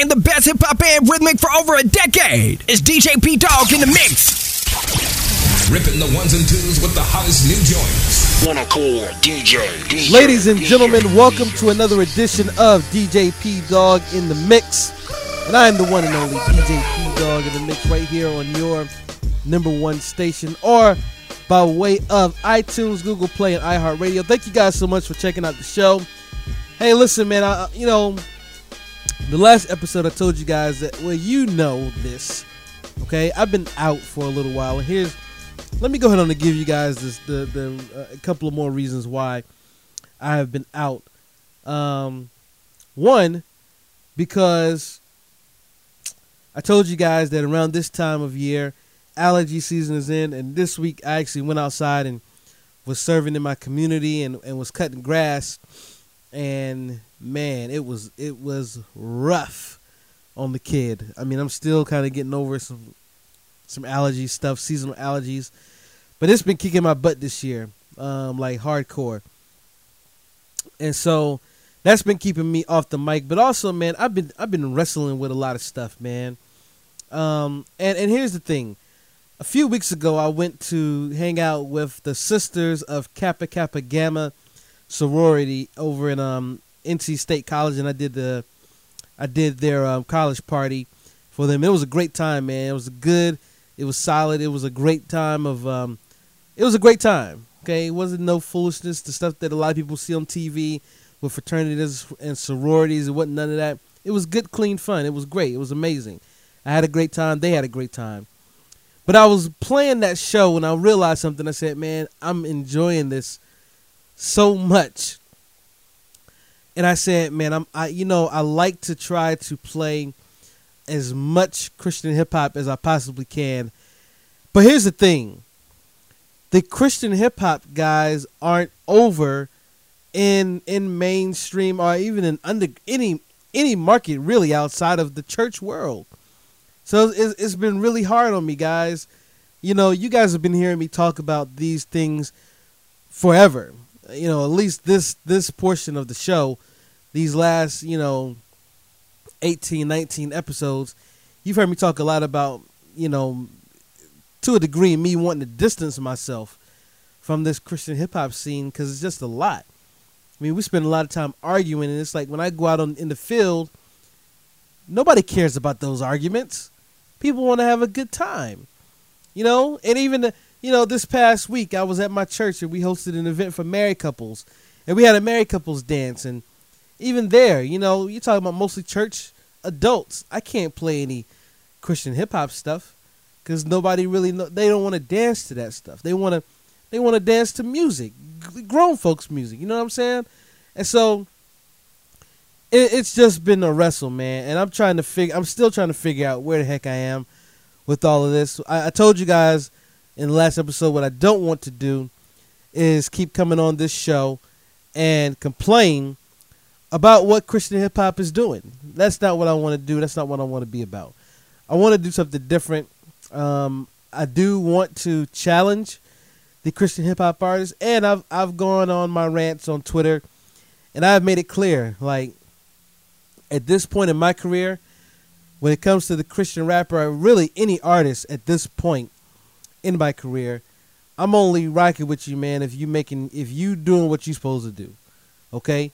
supplying the best hip hop and rhythmic for over a decade. It's DJ P Dog in the mix. Ripping the ones and twos with the hottest new joints. Wanna call DJ, DJ. Ladies and DJ. gentlemen, welcome to another edition of DJ P Dog in the Mix. And I am the one and only DJ P Dog in the Mix right here on your number one station or by way of iTunes, Google Play, and iHeartRadio. Thank you guys so much for checking out the show. Hey, listen, man, I, you know, the last episode I told you guys that, well, you know this, okay? I've been out for a little while. And here's, let me go ahead on and give you guys this, the, the, uh, a couple of more reasons why I have been out. Um, one, because I told you guys that around this time of year, allergy season is in, and this week I actually went outside and was serving in my community and, and was cutting grass, and man, it was it was rough on the kid. I mean, I'm still kind of getting over some some allergy stuff, seasonal allergies, but it's been kicking my butt this year, um, like hardcore, and so that's been keeping me off the mic. But also, man, I've been I've been wrestling with a lot of stuff, man. Um, and and here's the thing. A few weeks ago, I went to hang out with the sisters of Kappa Kappa Gamma sorority over in um, NC State College, and I did the I did their um, college party for them. It was a great time, man. It was good. It was solid. It was a great time of. Um, it was a great time. Okay, it wasn't no foolishness. The stuff that a lot of people see on TV with fraternities and sororities. It wasn't none of that. It was good, clean fun. It was great. It was amazing. I had a great time. They had a great time. But I was playing that show and I realized something. I said, man, I'm enjoying this so much. And I said, man, I'm I you know, I like to try to play as much Christian hip hop as I possibly can. But here's the thing. The Christian hip hop guys aren't over in in mainstream or even in under any any market really outside of the church world. So it's, it's been really hard on me, guys. You know, you guys have been hearing me talk about these things forever. You know, at least this this portion of the show, these last you know 18, 19 episodes, you've heard me talk a lot about you know to a degree me wanting to distance myself from this Christian hip hop scene because it's just a lot. I mean, we spend a lot of time arguing, and it's like when I go out on, in the field, nobody cares about those arguments. People want to have a good time, you know. And even you know, this past week I was at my church and we hosted an event for married couples, and we had a married couples dance. And even there, you know, you're talking about mostly church adults. I can't play any Christian hip hop stuff because nobody really know. They don't want to dance to that stuff. They want to they want to dance to music, grown folks music. You know what I'm saying? And so it, it's just been a wrestle, man. And I'm trying to figure. I'm still trying to figure out where the heck I am with all of this. I, I told you guys in the last episode what I don't want to do is keep coming on this show and complain about what Christian hip hop is doing. That's not what I want to do. That's not what I want to be about. I want to do something different. Um, I do want to challenge the Christian hip hop artists, and I've I've gone on my rants on Twitter, and I've made it clear, like at this point in my career, when it comes to the Christian rapper, or really any artist at this point in my career, I'm only rocking with you, man. If you making if you doing what you're supposed to do, okay.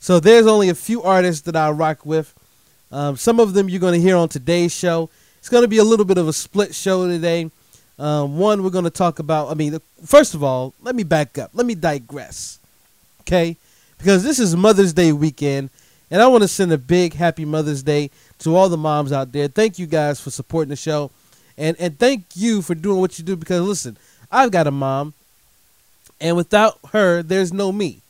So there's only a few artists that I rock with. Um, some of them you're going to hear on today's show. It's going to be a little bit of a split show today. Um, one, we're going to talk about. I mean, first of all, let me back up. Let me digress, okay? Because this is Mother's Day weekend, and I want to send a big happy Mother's Day to all the moms out there. Thank you guys for supporting the show, and and thank you for doing what you do. Because listen, I've got a mom, and without her, there's no me.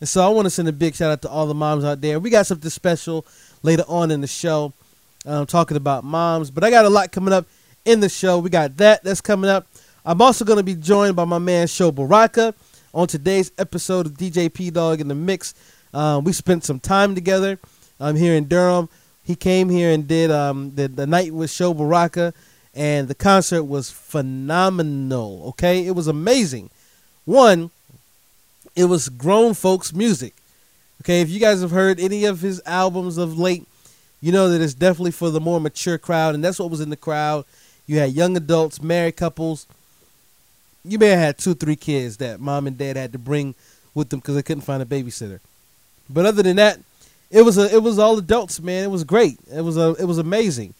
And so I want to send a big shout out to all the moms out there. We got something special later on in the show, um, talking about moms. But I got a lot coming up in the show. We got that that's coming up. I'm also going to be joined by my man Sho Baraka on today's episode of DJ P Dog in the Mix. Um, we spent some time together um, here in Durham. He came here and did um, the, the night with Sho Baraka, and the concert was phenomenal. Okay, it was amazing. One, it was grown folks music. Okay, if you guys have heard any of his albums of late, you know that it's definitely for the more mature crowd, and that's what was in the crowd. You had young adults, married couples. You may have had two, three kids that mom and dad had to bring with them because they couldn't find a babysitter. But other than that, it was a it was all adults, man. It was great. It was a it was amazing,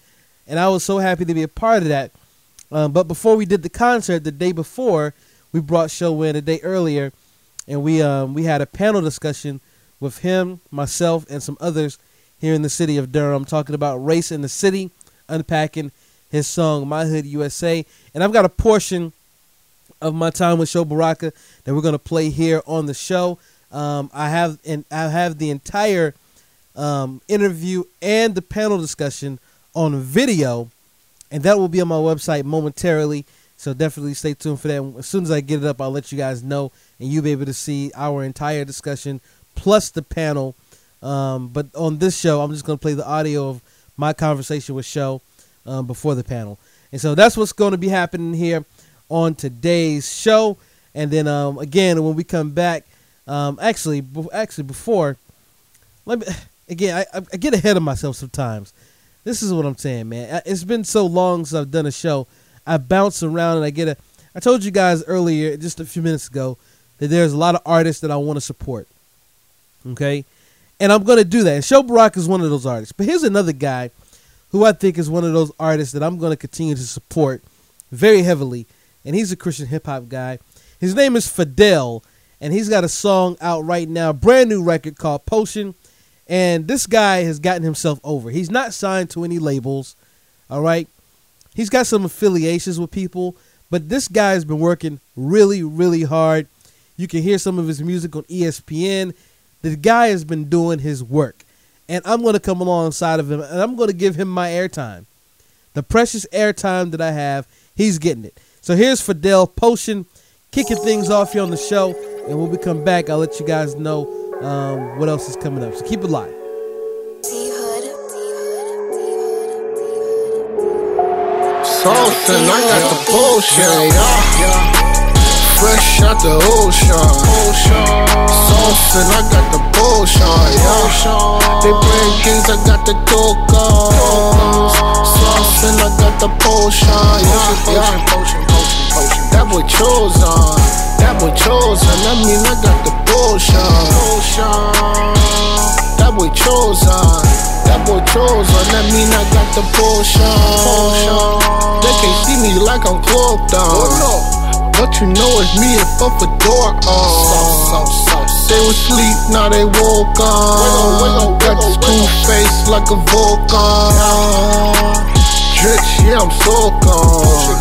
and I was so happy to be a part of that. Um, but before we did the concert, the day before, we brought Sho in a day earlier, and we um, we had a panel discussion with him, myself, and some others here in the city of Durham, talking about race in the city, unpacking his song "My Hood USA," and I've got a portion of my time with Sho Baraka that we're to play here on the show. Um, I have and I have the entire um, interview and the panel discussion on video, and that will be on my website momentarily. So definitely stay tuned for that. As soon as I get it up, I'll let you guys know, and you'll be able to see our entire discussion plus the panel. Um, but on this show, I'm just going to play the audio of my conversation with Sho um, before the panel, and so that's what's going to be happening here on today's show. And then um, again, when we come back, um, actually, actually before, let me again. I, I get ahead of myself sometimes. This is what I'm saying, man. It's been so long since I've done a show. I bounce around and I get a. I told you guys earlier, just a few minutes ago, that there's a lot of artists that I want to support. Okay, and I'm gonna do that. And Sho Baraka is one of those artists. But here's another guy who I think is one of those artists that I'm gonna continue to support very heavily and he's a Christian hip hop guy. His name is Fidel, and he's got a song out right now, brand new record called Potion. And this guy has gotten himself over. He's not signed to any labels, all right? He's got some affiliations with people, but this guy has been working really, really hard. You can hear some of his music on ESPN. The guy has been doing his work. And I'm going to come alongside of him and I'm going to give him my airtime. The precious airtime that I have, he's getting it. So here's Fidel Potion kicking things off here on the show. And when we come back, I'll let you guys know um, what else is coming up. So keep it live. The yeah. Fresh out the ocean. Sauce and I got the potion, yeah. They bring kings, I got the tokens. Sauce and I got the potion, yeah. yeah that boy chosen, that boy chosen. That mean I got the potion. That boy chosen, that boy chosen. That mean I got the potion. They can't see me like I'm cloaked on. But you know it's me if up a door on. They was sleep, now they woke on. Got this cool face like a Vulcan. Drench, yeah, I'm so gone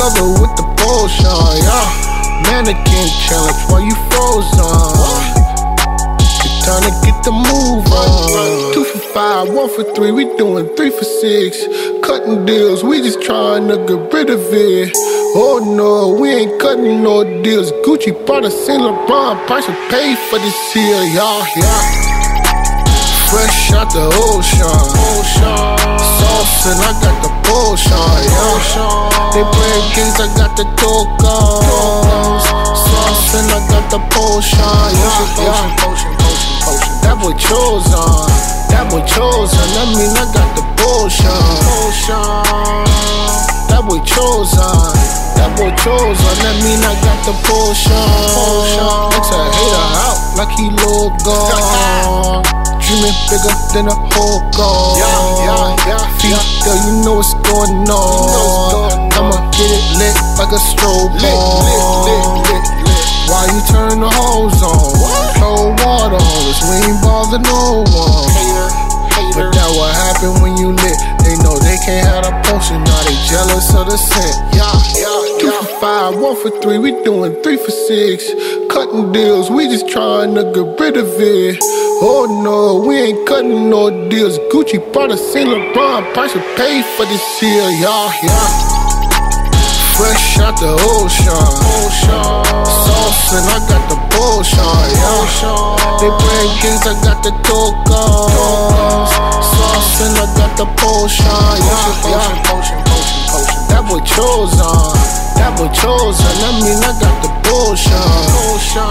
cover with the potion, yeah. Mannequin challenge while you frozen. It's time to get the move on. Two for five, one for three, we doing three for six. Cutting deals, we just trying to get rid of it. Oh no, we ain't cutting no deals. Gucci, Prada, Saint Laurent, price will pay for this here, y'all, yeah. Fresh out the ocean. Sauce and I got the potion, yeah. They bring kings, I got the tokens. Sauce and I got the potion, yeah. That boy chosen, that boy chosen. That mean I got the potion. That boy chosen, uh, that boy chosen. Uh, that mean I got the potion. Makes a hater out like he low gone. Dreaming bigger than a whole goal. Yeah, yeah, yeah. Feet, girl, you know what's going on. I'ma get it lit like a strobe lit, lit, lit, lit, lit. Why you turn the hose on? Cold water hose, we ain't bother no one. Hater, hater. But that what happen when you lit. Know they can't have a potion, now they jealous of the scent. Yeah, yeah, Two for five, one for three, we doing three for six. Cutting deals, we just trying to get rid of it. Oh no, we ain't cutting no deals. Gucci, bought Prada, Saint Laurent, price will pay for this here, y'all, yeah. Fresh out the ocean, sauce and I got the potion, yeah. They bring kings, I got the tokens. Sauce and I got the potion, yeah, yeah. That boy chosen, that boy chosen. That mean I got the potion. potion.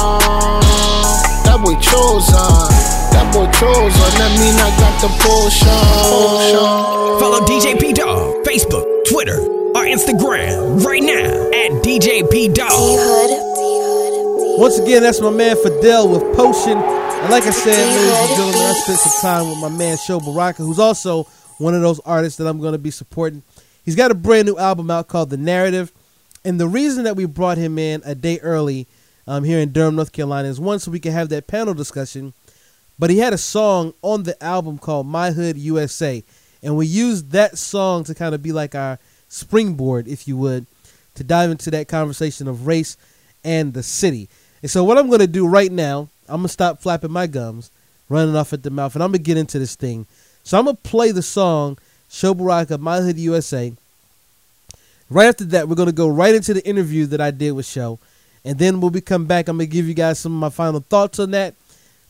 That boy chosen. That boy chosen. That mean I got the potion. Follow DJ P Dog, Facebook, Twitter, or Instagram right now at DJ P Dog. Once again, that's my man Fidel with Potion. And like I said, ladies and gentlemen, I spent some time with my man Sho Baraka, who's also one of those artists that I'm going to be supporting. He's got a brand new album out called The Narrative. And the reason that we brought him in a day early um, here in Durham, North Carolina is one, so we can have that panel discussion. But he had a song on the album called My Hood USA. And we used that song to kind of be like our springboard, if you would, to dive into that conversation of race and the city. And so, what I'm going to do right now, I'm to stop flapping my gums, running off at the mouth, and I'm to get into this thing. So, I'm to play the song Sho Baraka, My Hood USA. Right after that, we're to go right into the interview that I did with Sho. And then when we come back, I'm to give you guys some of my final thoughts on that.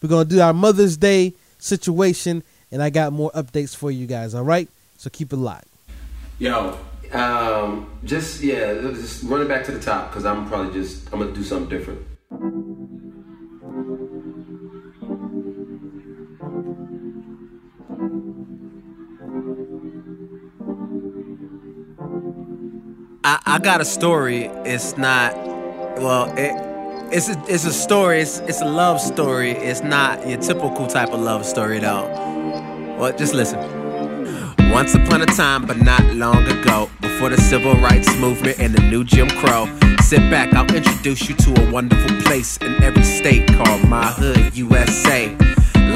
We're to do our Mother's Day situation, and I got more updates for you guys, all right? So keep it locked. Yo, um, just yeah, just run it back to the top because I'm probably just I'm gonna do something different. I, I got a story. It's not well. It, it's a, it's a story. It's, it's a love story. It's not your typical type of love story though. Well, just listen. Once upon a time, but not long ago, before the civil rights movement and the new Jim Crow. Sit back, I'll introduce you to a wonderful place in every state called My Hood, USA.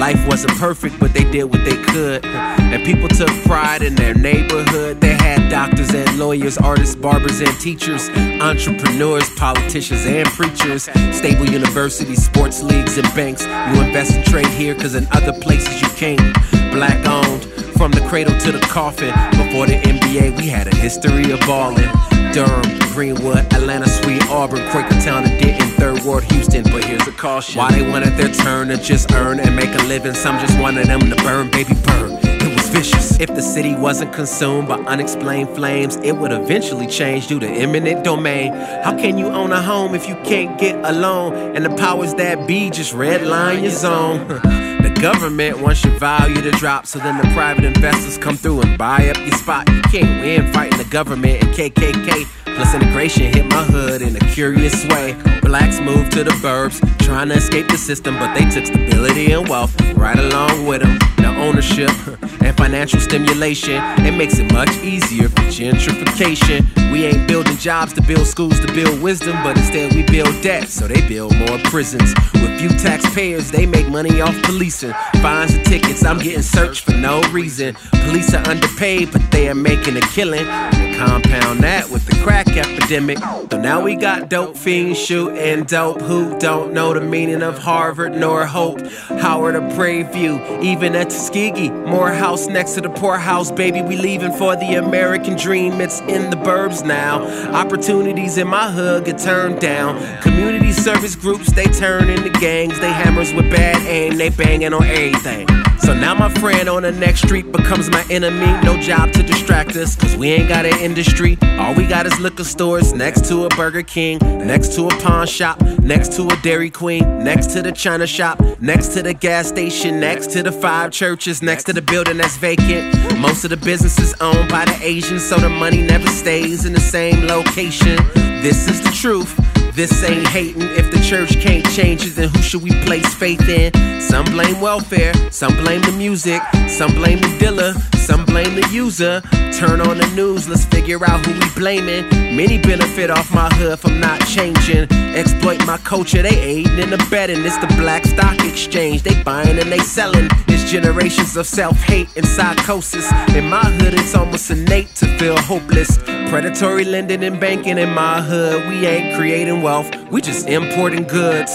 Life wasn't perfect, but they did what they could. And people took pride in their neighborhood. They had doctors and lawyers, artists, barbers, and teachers, entrepreneurs, politicians, and preachers. Stable universities, sports leagues, and banks. You invest and trade here, cause in other places you can't. Black owned, from the cradle to the coffin. Before the NBA, we had a history of ballin'. Durham, Greenwood, Atlanta, Sweet, Auburn, Quakertown, and Denton, Third Ward, Houston. But here's a caution. Why they wanted their turn to just earn and make a living, some just wanted them to burn, baby, burn. It was vicious. If the city wasn't consumed by unexplained flames, it would eventually change due to eminent domain. How can you own a home if you can't get a loan? And the powers that be just redline your zone. The government wants your value to drop, so then the private investors come through and buy up your spot. You can't win fighting the government and KKK. Plus integration hit my hood in a curious way. Blacks moved to the burbs, trying to escape the system, but they took stability and wealth right along with them. Now ownership and financial stimulation, it makes it much easier for gentrification. We ain't building jobs to build schools to build wisdom, but instead we build debt, so they build more prisons. With few taxpayers, they make money off policing. Fines and tickets, I'm getting searched for no reason. Police are underpaid, but they are making a killing. And compound that with the crack epidemic. So now we got dope fiends shooting dope who don't know the meaning of Harvard nor Hope. Howard or Prairie View, even at Tuskegee. more Morehouse next to the poorhouse, baby. We leaving for the American dream. It's in the burbs now. Opportunities in my hood get turned down. Community service groups, they turn into gangs. They hammers with bad aim, they banging on everything. So now my friend on the next street becomes my enemy. No job to distract us, cause we ain't got an industry. All we got is liquor stores next to a Burger King, next to a pawn shop, next to a Dairy Queen, next to the China shop, next to the gas station, next to the five churches, next to the building that's vacant. Most of the businesses owned by the Asians, so the money never stays in the same location. This is the truth. This ain't hating. If the church can't change it, then who should we place faith in? Some blame welfare, some blame the music, some blame the dealer, some blame the user. Turn on the news, let's figure out who we blaming. Many benefit off my hood from not changing. Exploit my culture, they aiding and abetting. It's the black stock exchange, they buying and they selling. It's generations of self-hate and psychosis. In my hood, it's almost innate to feel hopeless. Predatory lending and banking in my hood. We ain't creating wealth, we just importing goods.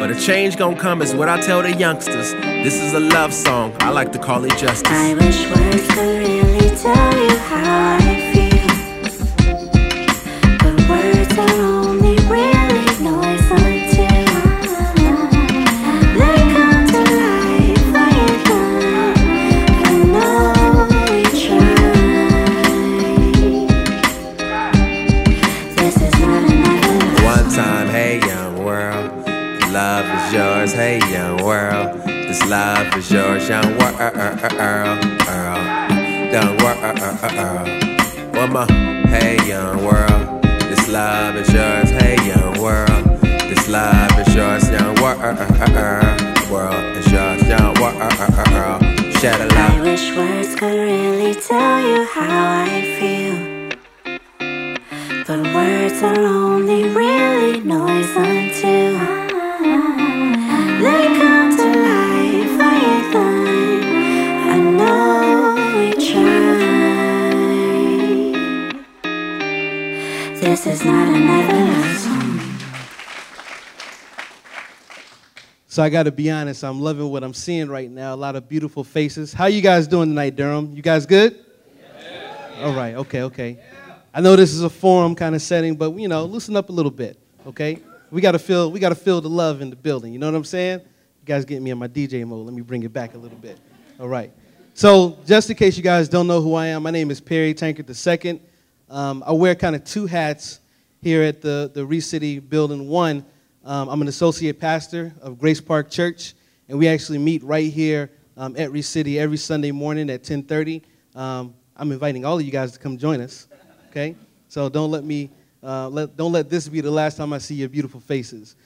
But a change gon' come is what I tell the youngsters. This is a love song, I like to call it justice. I wish words could really tell you how I feel. Love is yours, young world. Uh, uh, uh, young world. One more. Hey, young world. This love is yours. Hey, young world. This love is yours, young world. World is yours, young world. Shed a love. I wish words could really tell you how I feel. But words are only really noise This is not another song. So I got to be honest, I'm loving what I'm seeing right now. A lot of beautiful faces. How you guys doing tonight, Durham? You guys good? All right. Okay. Okay. I know this is a forum kind of setting, but you know, loosen up a little bit. Okay. We got to feel. We got to feel the love in the building. You know what I'm saying? You guys get me in my DJ mode. Let me bring it back a little bit. All right. So just in case you guys don't know who I am, my name is Perry Tankard II. Um, I wear kind of two hats here at the the Reese City Building. One, um, I'm an associate pastor of Grace Park Church, and we actually meet right here um, at Reese City every Sunday morning at 10:30. Um, I'm inviting all of you guys to come join us. Okay, so don't let me uh, let don't let this be the last time I see your beautiful faces.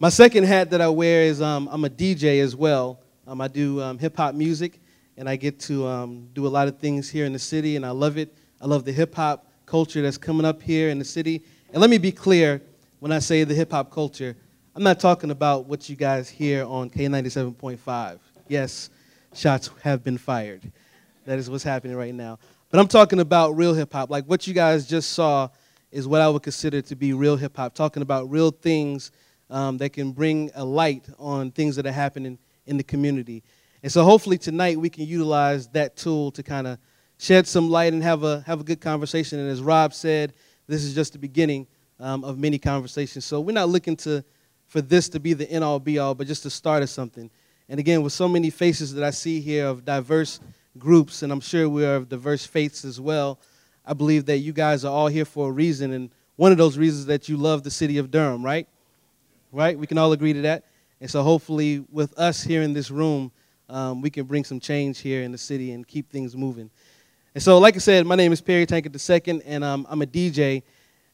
My second hat that I wear is um, I'm a DJ as well. Um, I do um, hip hop music, and I get to do a lot of things here in the city, and I love it. I love the hip hop culture that's coming up here in the city. And let me be clear when I say the hip hop culture, I'm not talking about what you guys hear on K97.5. Yes, shots have been fired. That is what's happening right now. But I'm talking about real hip hop. Like what you guys just saw is what I would consider to be real hip hop, talking about real things um, that can bring a light on things that are happening in the community. And so hopefully tonight we can utilize that tool to kind of shed some light and have a, have a good conversation. And as Rob said, this is just the beginning um, of many conversations. So we're not looking to, for this to be the end all be all, but just the start of something. And again, with so many faces that I see here of diverse groups, and I'm sure we're of diverse faiths as well, I believe that you guys are all here for a reason. And one of those reasons that you love the city of Durham, right? Right? We can all agree to that. And so hopefully, with us here in this room, um, we can bring some change here in the city and keep things moving. And so, like I said, my name is Perry Tankard II, and um, I'm a DJ.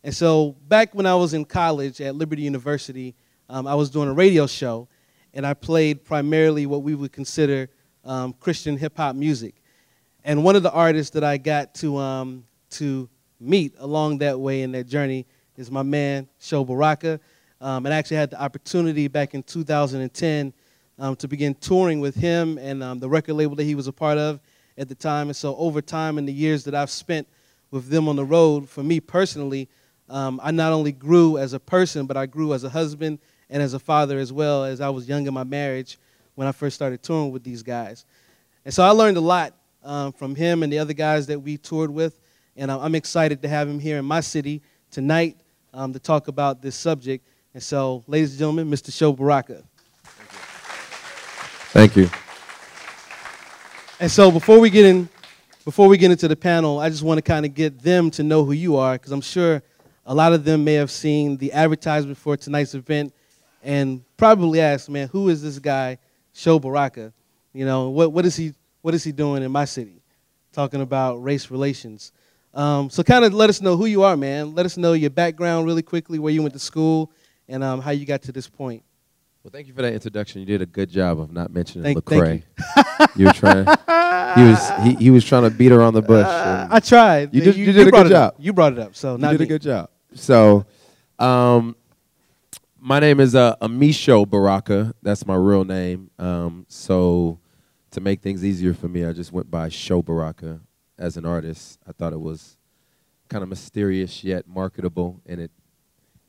And so, back when I was in college at Liberty University, um, I was doing a radio show, and I played primarily what we would consider um, Christian hip hop music. And one of the artists that I got to, um, to meet along that way in that journey is my man, Sho Baraka. Um, and I actually had the opportunity back in 2010 um, to begin touring with him and the record label that he was a part of at the time. And so, over time, in the years that I've spent with them on the road, for me personally, um, I not only grew as a person, but I grew as a husband and as a father as well as I was young in my marriage when I first started touring with these guys. And so I learned a lot um, from him and the other guys that we toured with. And I'm excited to have him here in my city tonight um, to talk about this subject. And so, ladies and gentlemen, Mr. Sho Baraka. Thank you. Thank you. And so before we get in, before we get into the panel, I just want to kind of get them to know who you are, because I'm sure a lot of them may have seen the advertisement for tonight's event, and probably asked, "Man, who is this guy, Sho Baraka? You know, what what is he what is he doing in my city? Talking about race relations." Um, so kind of let us know who you are, man. Let us know your background really quickly, where you went to school, and um, how you got to this point. Well, thank you for that introduction. You did a good job of not mentioning Thank- Lecrae. thank you. were trying. He was he, he was trying to beat around the bush. Uh, I tried. You did- you did a brought good it up. job. You brought it up, so you not did a good job. So, um, my name is uh, Amisho Baraka. That's my real name. Um, so, to make things easier for me, I just went by Sho Baraka as an artist. I thought it was kind of mysterious yet marketable, and it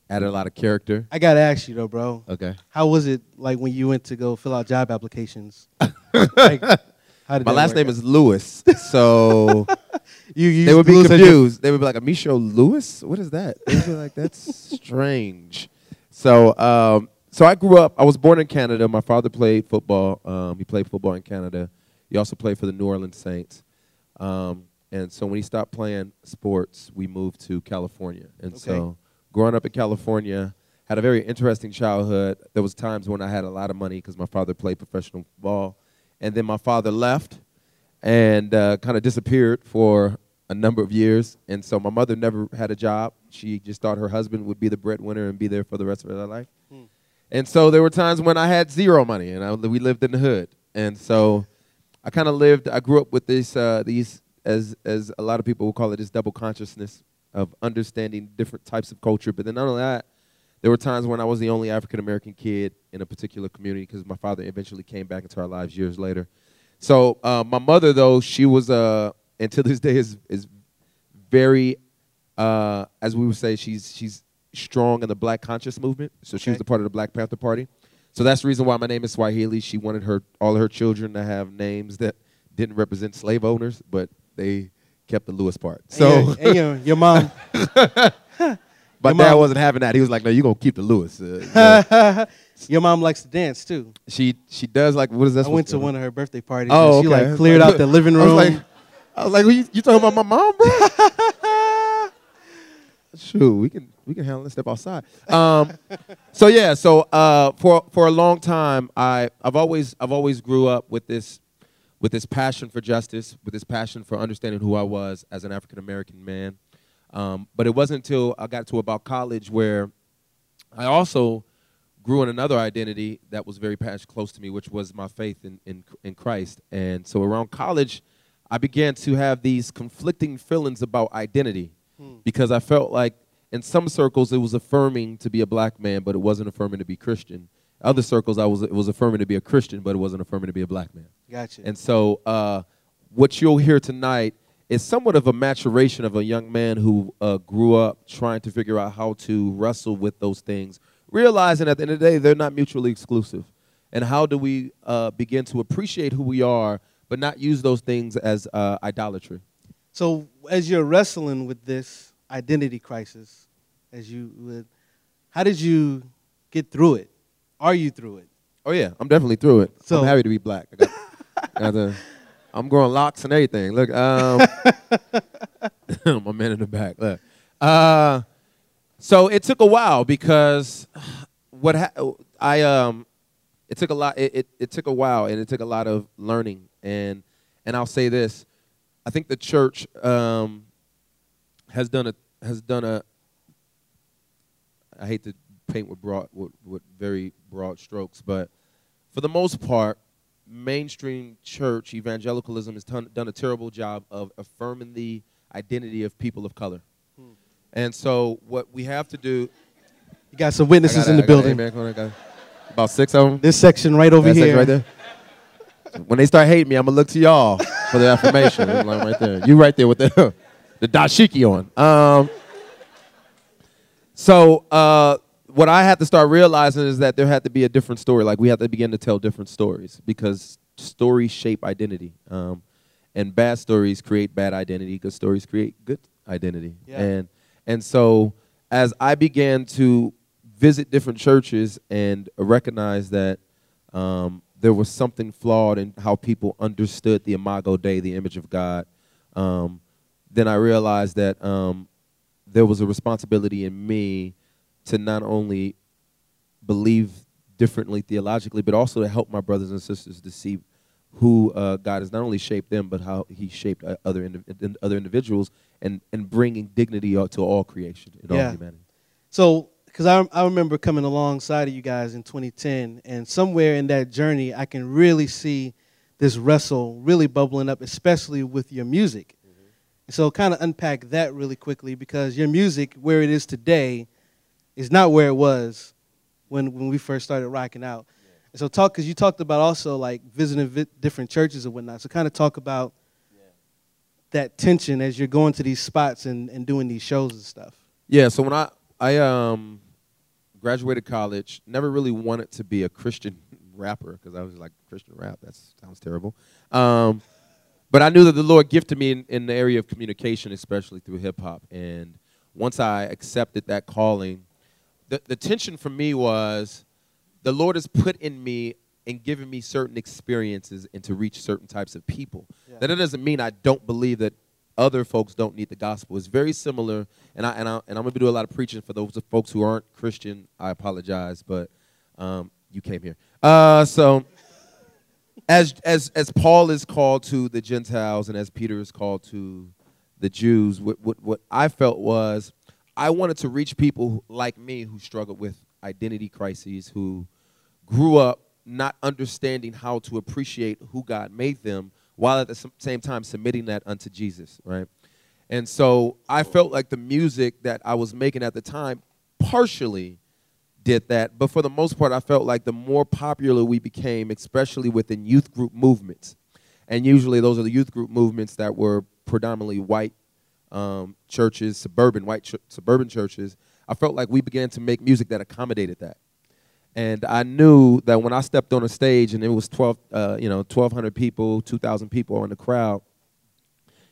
added a lot of character. I gotta ask you though, bro. Okay. How was it like when you went to go fill out job applications? like, how did My last name out? is Lewis, so You, you they would be Lewis confused. They would be like, "Amisho Lewis? What is that?" They would be like, "That's strange." So, um, so I grew up. I was born in Canada. My father played football. Um, he played football in Canada. He also played for the New Orleans Saints. Um, and so when he stopped playing sports, we moved to California. And Okay. so, growing up in California, had a very interesting childhood. There was times when I had a lot of money because my father played professional ball, and then my father left and uh, kind of disappeared for a number of years. And so my mother never had a job. She just thought her husband would be the breadwinner and be there for the rest of her life. And so there were times when I had zero money, and I, we lived in the hood. And so I kind of lived. I grew up with this, uh, these, as as a lot of people will call it, this double consciousness of understanding different types of culture. But then not only that, there were times when I was the only African American kid in a particular community because my father eventually came back into our lives years later. So uh, my mother, though, she was, uh, and to this day, is is very, uh, as we would say, she's she's strong in the Black conscious movement. So she was a part of the Black Panther Party. So that's the reason why my name is Swahili. She wanted her all her children to have names that didn't represent slave owners, but they kept the Lewis part. So and your, your, mom, my your dad mom- wasn't having that. He was like, "No, you're gonna keep the Lewis." Uh, you your mom likes to dance too. she she does like what is that? I went to one of her birthday parties. Oh, and she okay. like cleared out the living room. I was like, I was like, "Who you, you talking about my mom, bro? Shoot, we can we can handle this step outside. Um, so yeah, so uh, for for a long time, I I've always I've always grew up with this with this passion for justice, with this passion for understanding who I was as an African American man. Um, but it wasn't until I got to about college where I also grew in another identity that was very close to me, which was my faith in, in, in Christ. And so around college, I began to have these conflicting feelings about identity because I felt like in some circles it was affirming to be a black man, but it wasn't affirming to be Christian. Other circles, I was it was affirming to be a Christian, but it wasn't affirming to be a black man. Gotcha. And so, uh, what you'll hear tonight is somewhat of a maturation of a young man who uh, grew up trying to figure out how to wrestle with those things, realizing at the end of the day they're not mutually exclusive. And how do we uh, begin to appreciate who we are, but not use those things as uh, idolatry? So as you're wrestling with this identity crisis, as you would, how did you get through it? Are you through it? Oh yeah, I'm definitely through it. So- I'm happy to be black. I got, got the- I'm growing locks and everything. Look, um, my man in the back. Look, uh, so it took a while because what ha- I um, it took a lot. It, it it took a while and it took a lot of learning and and I'll say this, I think the church um, has done a has done a. I hate to paint with broad with, with very broad strokes, but for the most part, mainstream church evangelicalism has done, done a terrible job of affirming the identity of people of color. And so, what we have to do. You got some witnesses got in the I got building. amen corner, I got About six of them. This section right over That here. right there. When they start hating me, I'm gonna look to y'all for the affirmation. Like right there. You right there with the the dashiki on. Um, so uh, what I had to start realizing is that there had to be a different story. Like we had to begin to tell different stories because stories shape identity, um, and bad stories create bad identity. Good stories create good identity. Yeah. And and so as I began to visit different churches and recognize that um, there was something flawed in how people understood the Imago Dei, the image of God, um, then I realized that um, there was a responsibility in me to not only believe differently theologically, but also to help my brothers and sisters to see who uh, God has not only shaped them, but how He shaped uh, other indiv- other individuals, and and bringing dignity to all creation in Yeah. all humanity. So, because I, I remember coming alongside of you guys in 2010, and somewhere in that journey, I can really see this wrestle really bubbling up, especially with your music. And so, kind of unpack that really quickly because your music, where it is today, is not where it was when, when we first started rocking out. And so, talk because you talked about also like visiting vi- different churches and whatnot. So, kind of talk about that tension as you're going to these spots and, and doing these shows and stuff. Yeah, so when I I um graduated college, never really wanted to be a Christian rapper because I was like Christian rap. That sounds terrible. Um, but I knew that the Lord gifted me in, in the area of communication, especially through hip hop. And once I accepted that calling, the the tension for me was the Lord has put in me and given me certain experiences and to reach certain types of people. Yeah. That it doesn't mean I don't believe that other folks don't need the gospel. It's very similar, and I and I and I'm gonna do a lot of preaching for those folks who aren't Christian. I apologize, but um, you came here. Uh, so as as as Paul is called to the Gentiles and as Peter is called to the Jews, what what, what I felt was I wanted to reach people like me who struggled with identity crises, who grew up not understanding how to appreciate who God made them, while at the same time submitting that unto Jesus, right? And so I felt like the music that I was making at the time partially did that, but for the most part, I felt like the more popular we became, especially within youth group movements, and usually those are the youth group movements that were predominantly white um, churches, suburban white ch- suburban churches. I felt like we began to make music that accommodated that, and I knew that when I stepped on a stage and it was twelve, uh, you know, twelve hundred people, two thousand people in the crowd,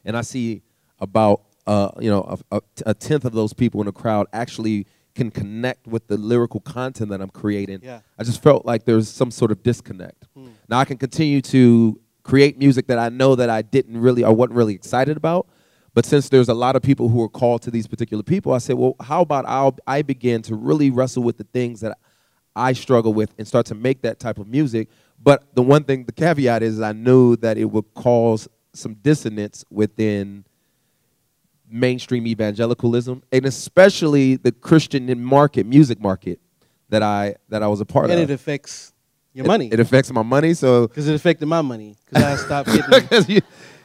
and I see about uh, you know a, a, a tenth of those people in the crowd actually can connect with the lyrical content that I'm creating. Yeah. I just felt like there's some sort of disconnect. Now I can continue to create music that I know that I didn't really or wasn't really excited about. But since there's a lot of people who are called to these particular people, I said, well, how about I'll, I begin to really wrestle with the things that I struggle with and start to make that type of music. But the one thing, the caveat is, I knew that it would cause some dissonance within mainstream evangelicalism, and especially the Christian market, music market that I that I was a part and of. And it affects your It- money It, affects my money. So because it affected my money because I stopped getting you-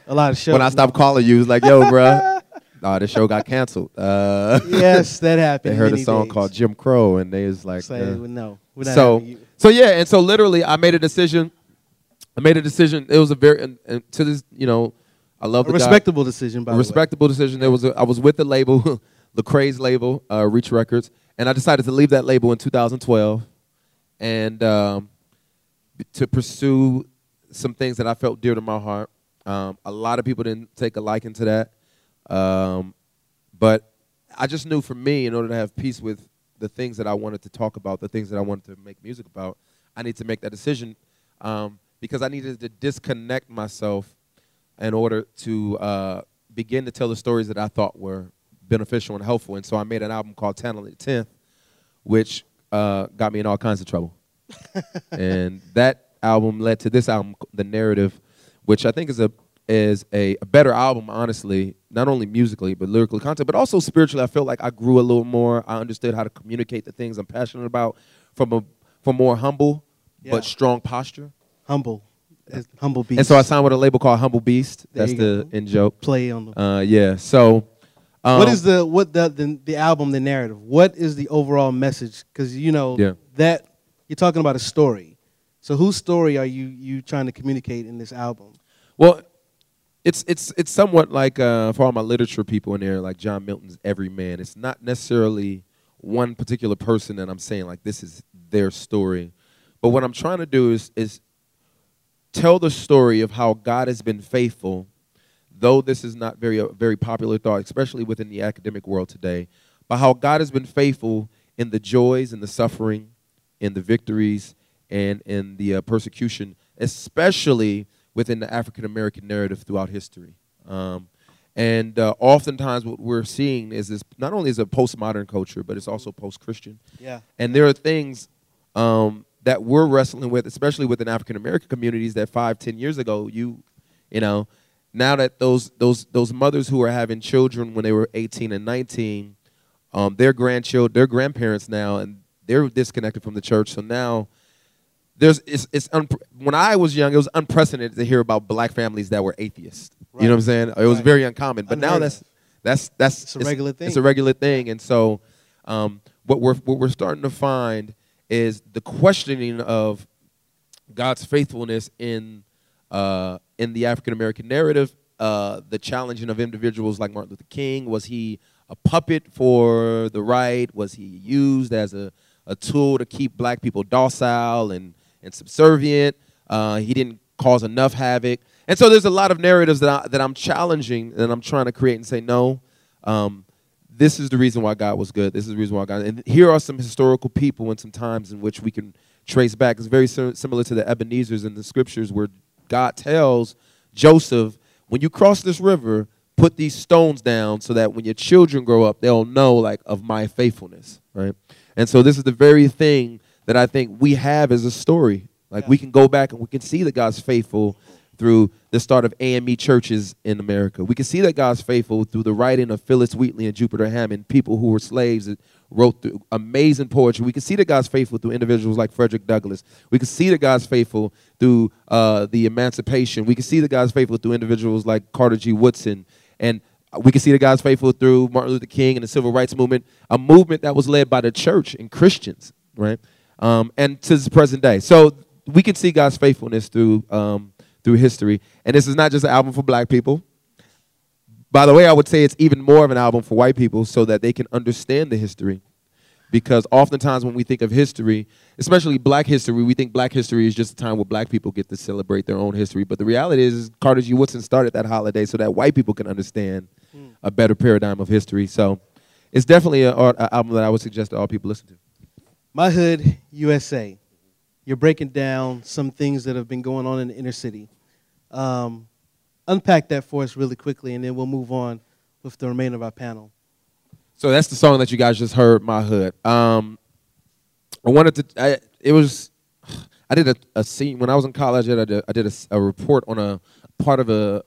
a lot of shows. when I stopped calling you, it was like, "Yo, bruh, oh, the show got canceled." Uh, yes, that happened. they heard a song days. called Jim Crow, and they was like, Say, uh, no, so so yeah, and so literally, I made a decision. I made a decision. It was a very and, and to this, you know, I love a the guy. respectable decision. By a the way. respectable decision. There was a, I was with the label, Lecrae's label, uh, Reach Records, and I decided to leave that label in 2012, and um, to pursue some things that I felt dear to my heart. Um, a lot of people didn't take a liking to that, um, but I just knew for me, in order to have peace with the things that I wanted to talk about, the things that I wanted to make music about, I need to make that decision um, because I needed to disconnect myself in order to uh, begin to tell the stories that I thought were beneficial and helpful. And so I made an album called Talented Tenth, which uh, got me in all kinds of trouble. and that album led to this album, The Narrative, which I think is a is a, a better album, honestly, not only musically but lyrically content, but also spiritually. I feel like I grew a little more. I understood how to communicate the things I'm passionate about from a from more humble Yeah. but strong posture. humble, It's humble beast. And so I signed with a label called Humble Beast. There That's the go. in joke. play on the. Uh, yeah. So, um, what is the what the, the the album the narrative? What is the overall message? Because you know Yeah. that you're talking about a story. So whose story are you you trying to communicate in this album? well? It's it's it's somewhat like uh, for all my literature people in there, like John Milton's Every Man. It's not necessarily one particular person that I'm saying like this is their story, but what I'm trying to do is is tell the story of how God has been faithful. Though this is not very a very popular thought, especially within the academic world today, but how God has been faithful in the joys and the suffering, in the victories and in the uh, persecution, especially within the African American narrative throughout history. Um, and uh, oftentimes, what we're seeing is this not only is it postmodern culture, but it's also post Christian. Yeah. And there are things um, that we're wrestling with, especially within African American communities, that five, ten years ago, you, you know, now that those those those mothers who are having children when they were 18 and 19, um, their grandchildren, their grandparents now, and they're disconnected from the church. So now there's it's, it's unpre- when I was young, it was unprecedented to hear about black families that were atheists. You know what I'm saying? It was Right. very uncommon. But now that's that's that's It's a regular thing. It's a regular thing, and so um, what we're what we're starting to find is the questioning of God's faithfulness in uh, in the African American narrative. Uh, the challenging of individuals like Martin Luther King was he a puppet for the right? Was he used as a, a tool to keep black people docile and and subservient? Uh, he didn't cause enough havoc, and so there's a lot of narratives that I, that I'm challenging and I'm trying to create and say no. Um, this is the reason why God was good. This is the reason why God. And here are some historical people and some times in which we can trace back. It's very sim- similar to the Ebenezer's in the scriptures, where God tells Joseph, "When you cross this river, put these stones down so that when your children grow up, they'll know like of my faithfulness, right? And so this is the very thing that I think we have as a story. Like we can go back and we can see that God's faithful through the start of AME churches in America. We can see that God's faithful through the writing of Phillis Wheatley and Jupiter Hammon, people who were slaves that wrote through amazing poetry. We can see that God's faithful through individuals like Frederick Douglass. We can see that God's faithful through uh, the Emancipation. We can see that God's faithful through individuals like Carter G. Woodson. And we can see that God's faithful through Martin Luther King and the Civil Rights Movement, a movement that was led by the church and Christians, right? Um, and to the present day. So we can see God's faithfulness through um, through history. And this is not just an album for black people. By the way, I would say it's even more of an album for white people so that they can understand the history. Because oftentimes when we think of history, especially black history, we think black history is just a time where black people get to celebrate their own history. But the reality is, Carter G. Woodson started that holiday so that white people can understand a better paradigm of history. So it's definitely an album that I would suggest that all people listen to. My Hood USA. You're breaking down some things that have been going on in the inner city. Um, unpack that for us really quickly, and then we'll move on with the remainder of our panel. So that's the song that you guys just heard, My Hood. Um, I wanted to. I, it was. I did a, a scene when I was in college. I did a, I did a, a report on a part of a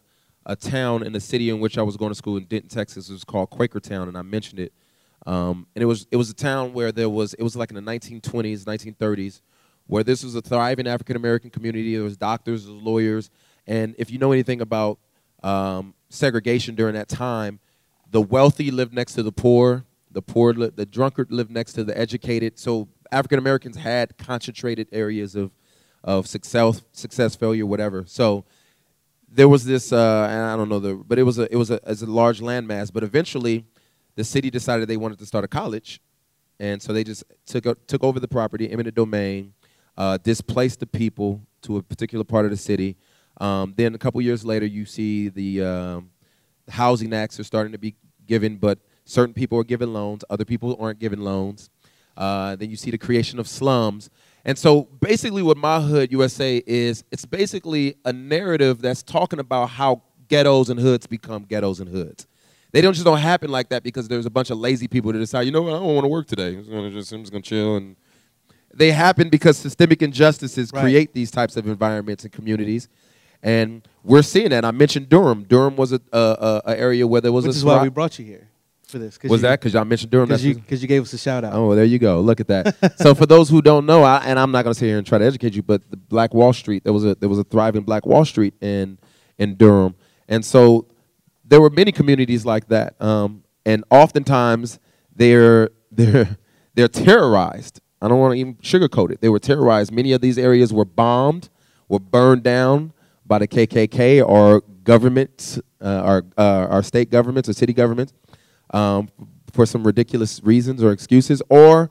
a town in the city in which I was going to school in Denton, Texas. It was called Quakertown, and I mentioned it. Um, and it was it was a town where there was it was like in the 1920s, 1930s, where this was a thriving African American community. There was doctors, there was lawyers, and if you know anything about um, segregation during that time, the wealthy lived next to the poor, the poor, li- the drunkard lived next to the educated. So African Americans had concentrated areas of of success, success, failure, whatever. So there was this, uh, I don't know the, but it was a it was a, as a large landmass. But eventually, the city decided they wanted to start a college, and so they just took took over the property, eminent domain, uh, displaced the people to a particular part of the city. Um, then a couple years later, you see the um, housing acts are starting to be given, but certain people are given loans, other people aren't given loans. Uh, then you see the creation of slums. And so basically, what My Hood USA is, it's basically a narrative that's talking about how ghettos and hoods become ghettos and hoods. They don't just don't happen like that because there's a bunch of lazy people that decide, you know what, I don't want to work today. I'm just gonna just, I'm just gonna chill. And they happen because systemic injustices Right. create these types of environments and communities. And we're seeing that. I mentioned Durham. Durham was a, a, a, a area where there was Which a is why we brought you here for this. was that because y'all mentioned Durham? Because you, you gave us a shout out. Oh, there you go. Look at that. so for those who don't know, I, and I'm not going to sit here and try to educate you, but the Black Wall Street, there was a there was a thriving Black Wall Street in in Durham, and so there were many communities like that, um, and oftentimes they're they're they're terrorized. I don't want to even sugarcoat it. They were terrorized. Many of these areas were bombed, were burned down by the KKK or governments, uh, our uh, our state governments or city governments, um, for some ridiculous reasons or excuses. Or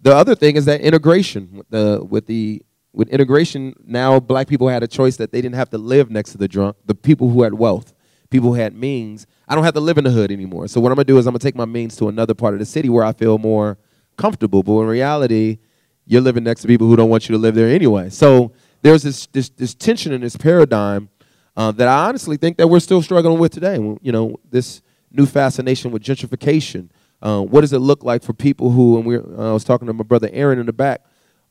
the other thing is that integration with the with the with integration now black people had a choice that they didn't have to live next to the drunk the people who had wealth people who had means i don't have to live in the hood anymore. So what i'm to do is i'm to take my means to another part of the city where i feel more comfortable. But in reality you're living next to people who don't want you to live there anyway. So there's this this, this tension in this paradigm uh, that i honestly think that we're still struggling with today. You know this new fascination with gentrification. Uh, what does it look like for people who and we uh, i was talking to my brother aaron in the back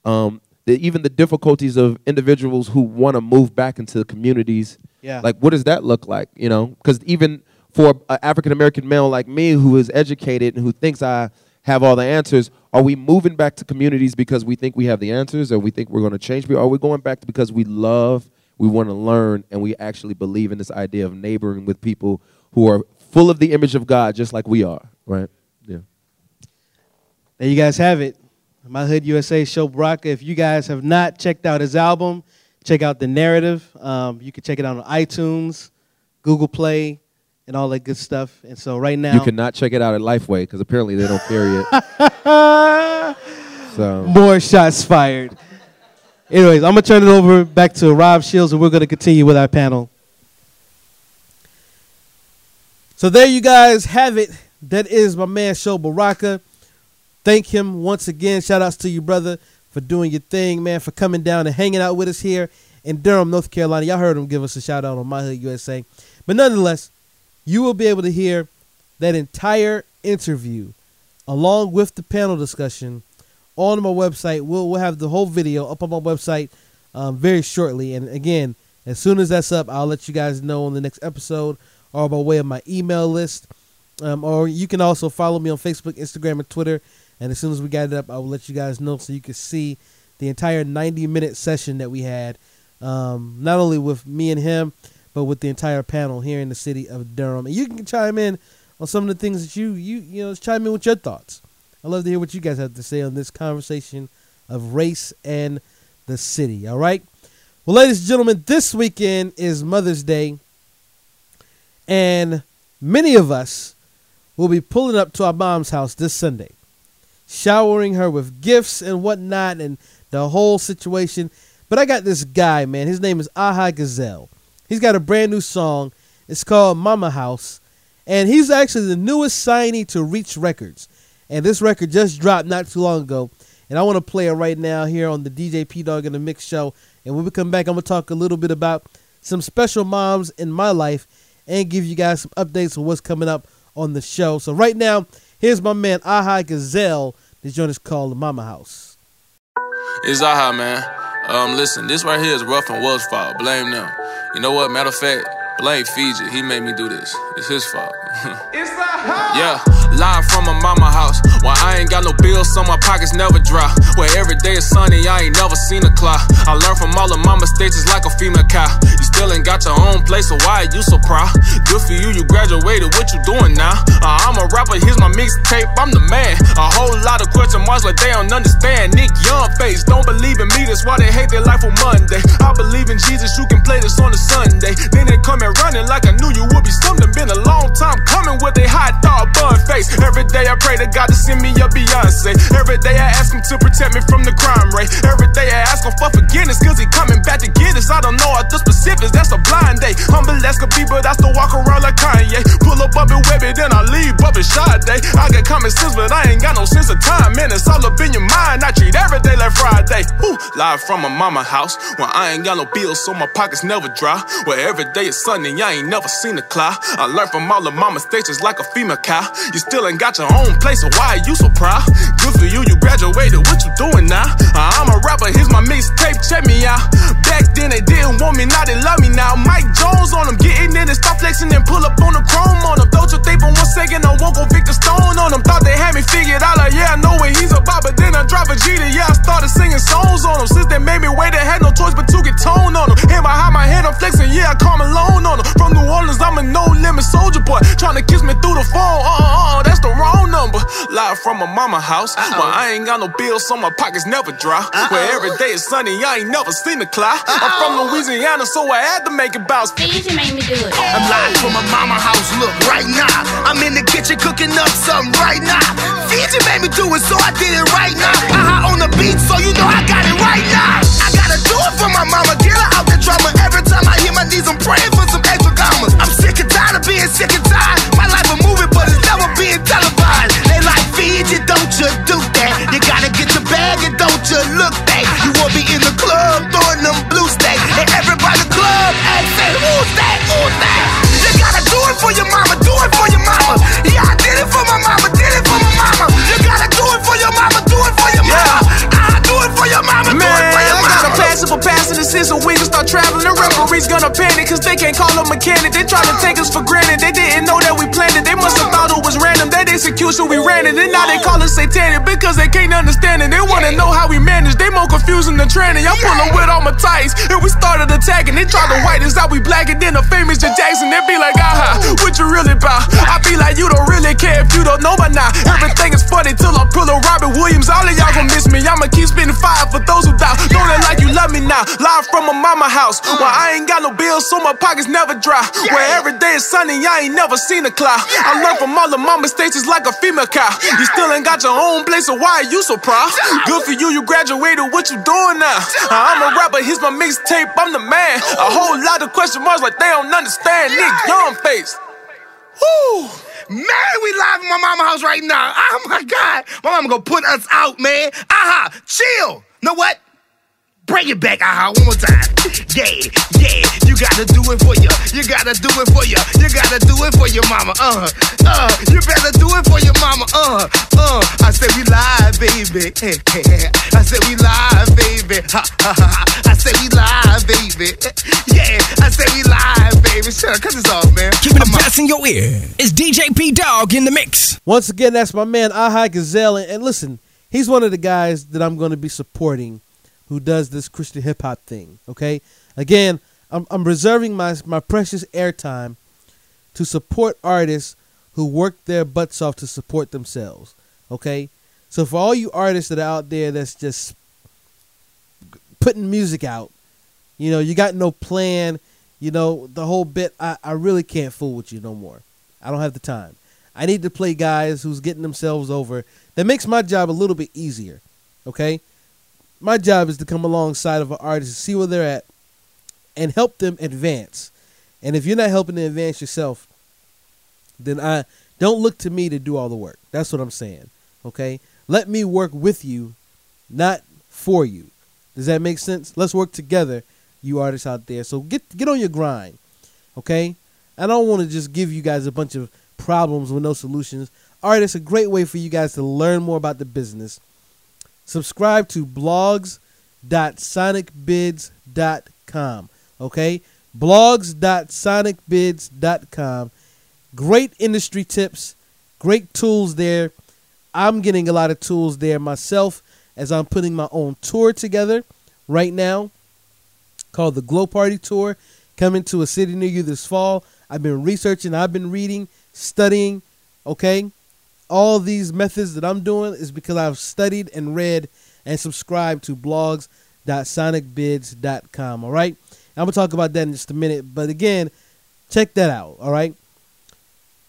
um, the, even the difficulties of individuals who want to move back into the communities. Yeah. Like, what does that look like? You know, because even for an African American male like me who is educated and who thinks I have all the answers, are we moving back to communities because we think we have the answers or we think we're going to change people? Or are we going back because we love, we want to learn, and we actually believe in this idea of neighboring with people who are full of the image of God just like we are, right? Yeah. There you guys have it. My Hood USA Sho Baraka. If you guys have not checked out his album, check out the narrative. Um, you can check it out on iTunes, Google Play, and all that good stuff. And so right now, You cannot check it out at Lifeway because apparently they don't carry it. So more shots fired. Anyways, I'm gonna turn it over back to Rob Shields, and we're gonna continue with our panel. So there you guys have it. That is my man Sho Baraka. Thank him once again. Shout outs to you, brother, for doing your thing, man, for coming down and hanging out with us here in Durham, North Carolina. Y'all heard him give us a shout out on My Hood USA. But nonetheless, you will be able to hear that entire interview along with the panel discussion on my website. We'll, we'll have the whole video up on my website um, very shortly. And again, as soon as that's up, I'll let you guys know on the next episode or by way of my email list. Um, or you can also follow me on Facebook, Instagram, and Twitter. And as soon as we got it up, I will let you guys know so you can see the entire 90 minute session that we had, um, not only with me and him, but with the entire panel here in the city of Durham. And you can chime in on some of the things that you you you know chime in with your thoughts. I love to hear what you guys have to say on this conversation of race and the city. All right. Well, ladies and gentlemen, this weekend is Mother's Day, and many of us will be pulling up to our mom's house this Sunday, showering her with gifts and whatnot, and the whole situation. But I got this guy, man. His name is Aha Gazelle. He's got a brand new song. It's called Mama House. And he's actually the newest signee to Reach Records. And this record just dropped not too long ago. And I want to play it right now here on the DJ P Dog in the Mix show. And when we come back, I'm going to talk a little bit about some special moms in my life and give you guys some updates on what's coming up on the show. So right now, here's my man Aha Gazelle. This joint is called the Mama House. It's Aha, man. Um, listen, this right here is Rough and Wells' fault. Blame them. You know what? Matter of fact, blame Fiji. He made me do this. It's his fault. Yeah, live from my mama house. Where I ain't got no bills, so my pockets never dry. Where every day is sunny, I ain't never seen a cloud. I learned from all of my mistakes, it's like a female cow. You still ain't got your own place, so why are you so proud? Good for you, you graduated, what you doing now? Uh, I'm a rapper, here's my mixtape, I'm the man. A whole lot of question marks like they don't understand. Nick Young face, don't believe in me, that's why they hate their life on Monday. I believe in Jesus, you can play this on a Sunday. Then they come and running like I knew you would be something. Been a long time coming with a hot dog bun face. Every day I pray to God to send me a Beyonce. Every day I ask him to protect me from the crime rate. Every day I ask him for forgiveness, cause he coming back to get us. I don't know all the specifics, that's a blind day. Humble as could be, but I still walk around like Kanye. Pull up Bubby Webby, then I leave Bubby Sade. I got common sense, but I ain't got no sense of time. Man, it's all up in your mind. I treat every day like Friday. Woo. Live from my mama house, where I ain't got no bills, so my pockets never dry. Where every day is sunny, I ain't never seen a cloud. I learned from all of mama's stations like a female cow. You still ain't got your own place, so why are you so proud? Good for you, you graduated, what you doing now? Uh, I'm a rapper, here's my mixtape, check me out. Back then they didn't want me, now they love me now. Mike Jones on them, getting in and stop flexing and pull up on the chrome on them. Don't you think for one second I won't go Victor Stone on them? Thought they had me figured out, like yeah, I know what he's about, but then I drop a G to yeah, I started singing songs on them. Since they made me wait, they had no choice but to get tone on them. Hand behind my head, I'm flexing, yeah, I call Malone on them. From New Orleans, I'm a no limit soldier boy, trying to kiss me through the phone. Uh uh uh, that's the wrong number. Live from a mama house, where I ain't got no bills, so my pockets never dry. Where every day is sunny, I ain't never seen a cloud. I'm from Louisiana, so I had to make it bounce. Fiji made me do it. I'm live from my mama house, look, right now. I'm in the kitchen cooking up something right now. Fiji made me do it, so I did it right now. Aha on the beat, so you know I got it right now. I gotta do it for my mama, get her out the drama. Every time I hit my knees, I'm praying for some being sick and tired. Passing the since we can start traveling. The referees gonna panic cause they can't call a mechanic. They try to take us for granted. They didn't know that we planned it. They must have thought it was random. That execution we ran it. And now they call us satanic because they can't understand it. They wanna know how we manage. They more confusing than training. I'm pulling with all my tights. And we started attacking. They try to white us out. We black and then the famous J. Jackson. They be like, aha, what you really about? I be like, you don't really care if you don't know by now. Everything is funny till I pull a Robert Williams. All of y'all gon' miss me. I'ma keep spinning fire for those who doubt. Don't like love me now. Live from a mama house. Where I ain't got no bills, so my pockets never dry. Where every day is sunny, I ain't never seen a cloud. I learned from all the mama stations like a female cow. You still ain't got your own place, so why are you so proud? Good for you, you graduated. What you doing now? I'm a rapper, here's my mixtape. I'm the man. A whole lot of question marks like they don't understand. Nick Young face. Woo! Man, we live in my mama house right now. Oh my God. My mama gonna put us out, man. Aha, chill. Know what? Bring it back, aha, one more time. Yeah, yeah, you gotta do it for you. You gotta do it for you. You gotta do it for your mama. Uh, uh, you better do it for your mama. Uh, uh. I said we live, baby. I said we live, baby. Ha, ha, ha. I said we live, baby. Yeah, I said we live, baby. Shut up, cut this off, man. Keeping the best in your ear. It's DJ P Dog in the mix. Once again, that's my man Aha Gazelle, and, and listen, he's one of the guys that I'm going to be supporting, who does this Christian hip hop thing. Okay, again, I'm, I'm reserving my my precious airtime to support artists who work their butts off to support themselves. Okay, so for all you artists that are out there that's just putting music out, you know, you got no plan, you know, the whole bit. I, I really can't fool with you no more. I don't have the time. I need to play guys who's getting themselves over. That makes my job a little bit easier. Okay? My job is to come alongside of an artist, see where they're at, and help them advance. And if you're not helping them advance yourself, then I don't look to me to do all the work. That's what I'm saying. Okay? Let me work with you, not for you. Does that make sense? Let's work together, you artists out there. So get get on your grind. Okay? I don't want to just give you guys a bunch of problems with no solutions. All right, it's a great way for you guys to learn more about the business. Subscribe to blogs.sonicbids.com. Okay? blogs.sonicbids.com. Great industry tips, great tools there. I'm getting a lot of tools there myself as I'm putting my own tour together right now called the Glow Party Tour coming to a city near you this fall. I've been researching, I've been reading, studying, okay? All these methods that I'm doing is because I've studied and read and subscribed to blogs.sonicbids.com, all right? I'm going to talk about that in just a minute, but again, check that out, all right?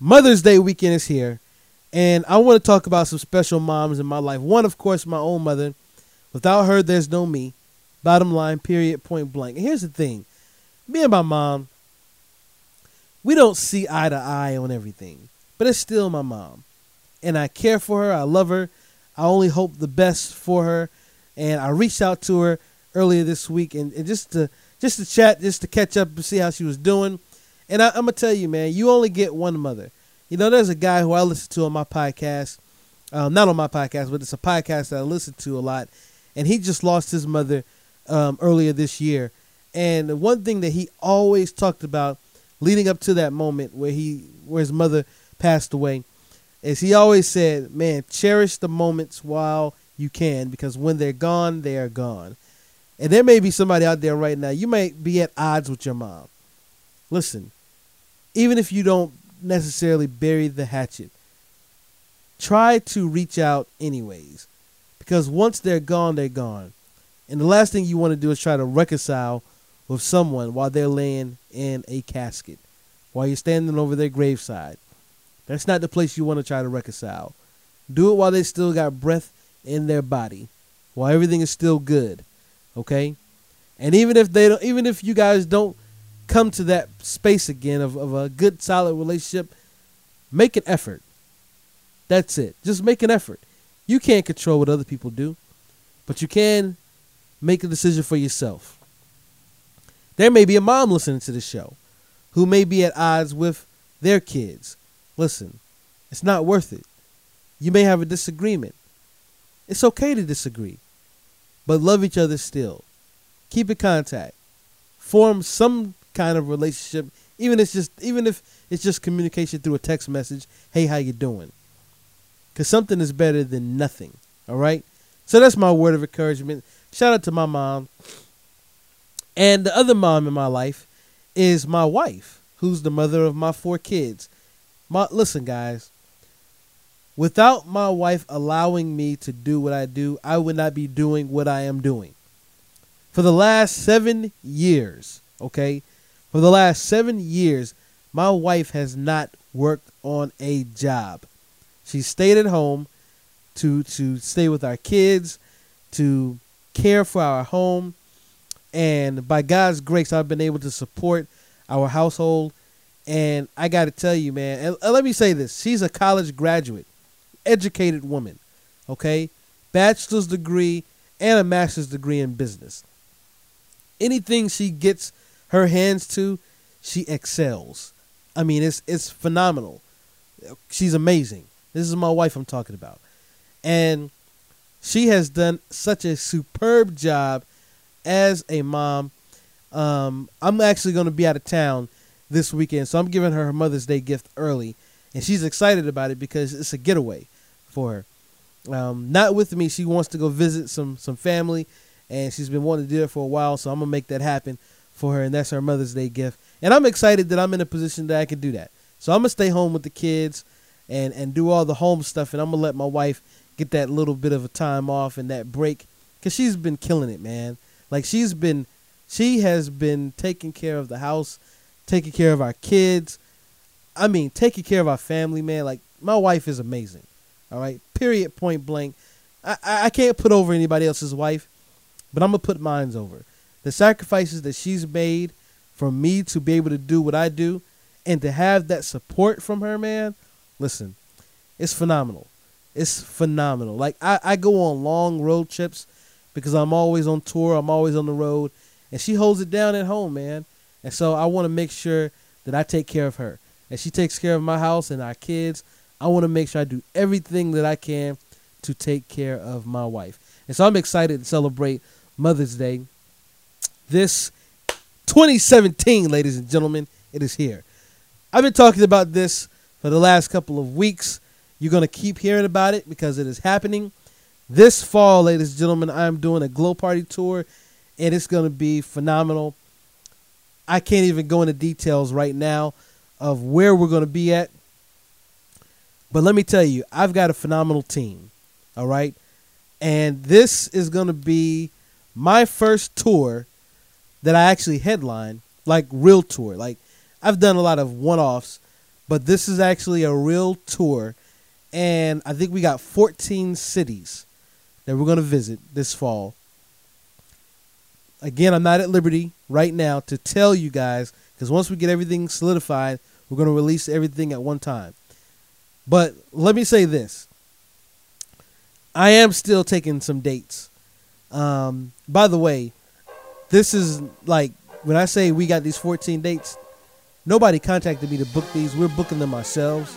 Mother's Day weekend is here, and I want to talk about some special moms in my life. One, of course, my own mother. Without her, there's no me. Bottom line, period, point blank. And here's the thing me and my mom, we don't see eye to eye on everything, but it's still my mom. And I care for her. I love her. I only hope the best for her. And I reached out to her earlier this week and, and just to just to chat, just to catch up and see how she was doing. And I, I'm gonna tell you, man, you only get one mother. You know, there's a guy who I listen to on my podcast, um, not on my podcast, but it's a podcast that I listen to a lot, and he just lost his mother um, earlier this year. And the one thing that he always talked about leading up to that moment where he where his mother passed away is he always said, "Man, cherish the moments while you can because when they're gone, they are gone." And there may be somebody out there right now. You might be at odds with your mom. Listen, even if you don't necessarily bury the hatchet, try to reach out anyways. Because once they're gone, they're gone. And the last thing you want to do is try to reconcile with someone while they're laying in a casket, while you're standing over their graveside. That's not the place you want to try to reconcile. Do it while they still got breath in their body, while everything is still good. Okay? And even if they don't even if you guys don't come to that space again of, of a good solid relationship, make an effort. That's it. Just make an effort. You can't control what other people do, but you can make a decision for yourself. There may be a mom listening to this show who may be at odds with their kids. Listen, it's not worth it. You may have a disagreement. It's okay to disagree, but love each other still. Keep in contact. Form some kind of relationship, even if it's just even if it's just communication through a text message. Hey, how you doing? Because something is better than nothing. All right. So that's my word of encouragement. Shout out to my mom. And the other mom in my life is my wife, who's the mother of my four kids. My listen, guys. Without my wife allowing me to do what I do, I would not be doing what I am doing. For the last seven years, okay, for the last seven years, my wife has not worked on a job. She stayed at home to to stay with our kids, to care for our home, and by God's grace, I've been able to support our household. And I got to tell you, man, and let me say this: she's a college graduate, educated woman, okay, bachelor's degree and a master's degree in business. anything she gets her hands to, she excels. I mean, it's it's phenomenal. She's amazing. This is my wife I'm talking about. And she has done such a superb job as a mom. Um, I'm actually going to be out of town this weekend, so I'm giving her her Mother's Day gift early, and she's excited about it because it's a getaway for her. Um, not with me. She wants to go visit some some family, and she's been wanting to do it for a while. So I'm gonna make that happen for her, and that's her Mother's Day gift. And I'm excited that I'm in a position that I can do that. So I'm gonna stay home with the kids and and do all the home stuff, and I'm gonna let my wife get that little bit of a time off and that break because she's been killing it, man. Like she's been, she has been taking care of the house, taking care of our kids. I mean, taking care of our family, man. Like my wife is amazing. All right, period, point blank. I I can't put over anybody else's wife, but I'm gonna put mine's over. The sacrifices that she's made for me to be able to do what I do, and to have that support from her, man. Listen, it's phenomenal. It's phenomenal. Like I, I go on long road trips because I'm always on tour. I'm always on the road, and she holds it down at home, man. And so I want to make sure that I take care of her, and she takes care of my house and our kids. I want to make sure I do everything that I can to take care of my wife. And so I'm excited to celebrate Mother's Day. This 2017, ladies and gentlemen, it is here. I've been talking about this for the last couple of weeks. You're going to keep hearing about it because it is happening. This fall, ladies and gentlemen, I'm doing a Glow Party tour, and it's going to be phenomenal. I can't even go into details right now of where we're going to be at. But let me tell you, I've got a phenomenal team. All right. And this is going to be my first tour that I actually headline, like real tour. Like I've done a lot of one offs, but this is actually a real tour. And I think we got 14 cities that we're going to visit this fall. Again, I'm not at liberty right now to tell you guys because once we get everything solidified, we're going to release everything at one time. But let me say this I am still taking some dates. Um, by the way, this is like when I say we got these 14 dates, nobody contacted me to book these. We're booking them ourselves.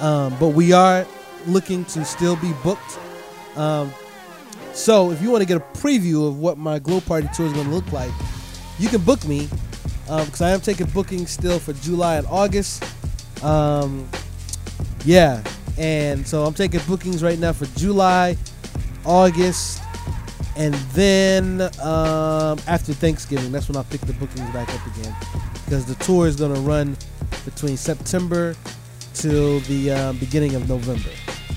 Um, but we are looking to still be booked. Um, so if you want to get a preview of what my Glow Party tour is going to look like, you can book me because I am taking bookings still for July and August. Um, yeah, and so I'm taking bookings right now for July, August, and then um, after Thanksgiving, that's when I'll pick the bookings back up again because the tour is going to run between September till the um, beginning of November,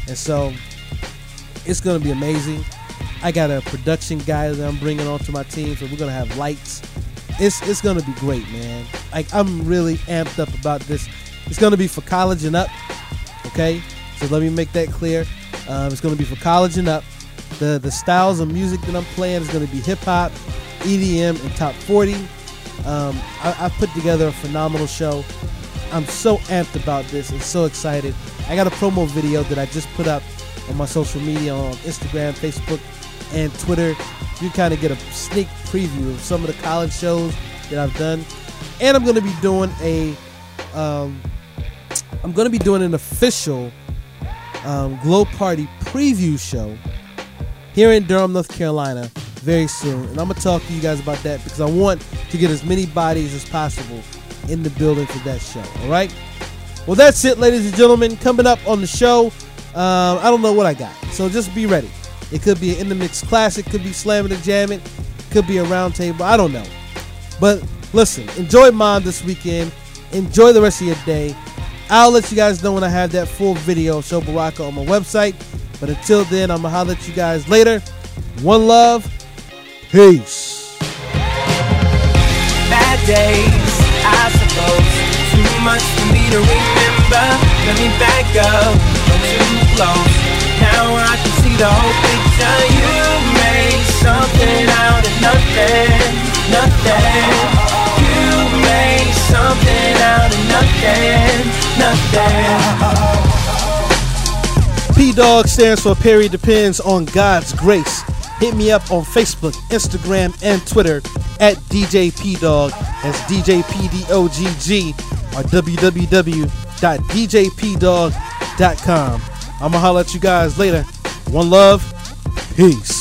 and so it's going to be amazing. I got a production guy that I'm bringing onto my team, so we're going to have lights. It's it's to be great, man. Like I'm really amped up about this. It's to be for college and up. Okay, so let me make that clear. Um, it's to be for college and up. The the styles of music that I'm playing is to be hip hop, EDM, and top 40. Um, I, I put together a phenomenal show. I'm so amped about this and so excited. I got a promo video that I just put up on my social media on Instagram, Facebook, and Twitter. You kind of get a sneak preview of some of the college shows that I've done, and I'm going to be doing a, um, I'm going to be doing an official um, Glow Party preview show here in Durham, North Carolina, very soon. And I'm gonna talk to you guys about that because I want to get as many bodies as possible in the building for that show. All right. Well, that's it, ladies and gentlemen. Coming up on the show, um, I don't know what I got, so just be ready. It could be an in the mix classic, could be slamming and jamming, could be a round table. I don't know. But listen, enjoy mom this weekend. Enjoy the rest of your day. I'll let you guys know when I have that full video of Sho Baraka on my website. But until then, I'm gonna holler at you guys later. One love. Peace. bad days, I suppose. Too much for me to remember. Let me back up, too close. Now I the whole picture. You something out of nothing, nothing. You something out of nothing, nothing. P Dog stands for Perry Depends on God's Grace. hit me up on Facebook, Instagram, and Twitter at DJPDog. That's DJPDOGG or www.djpdog.com. I'm going to holler at you guys later. One love. Peace.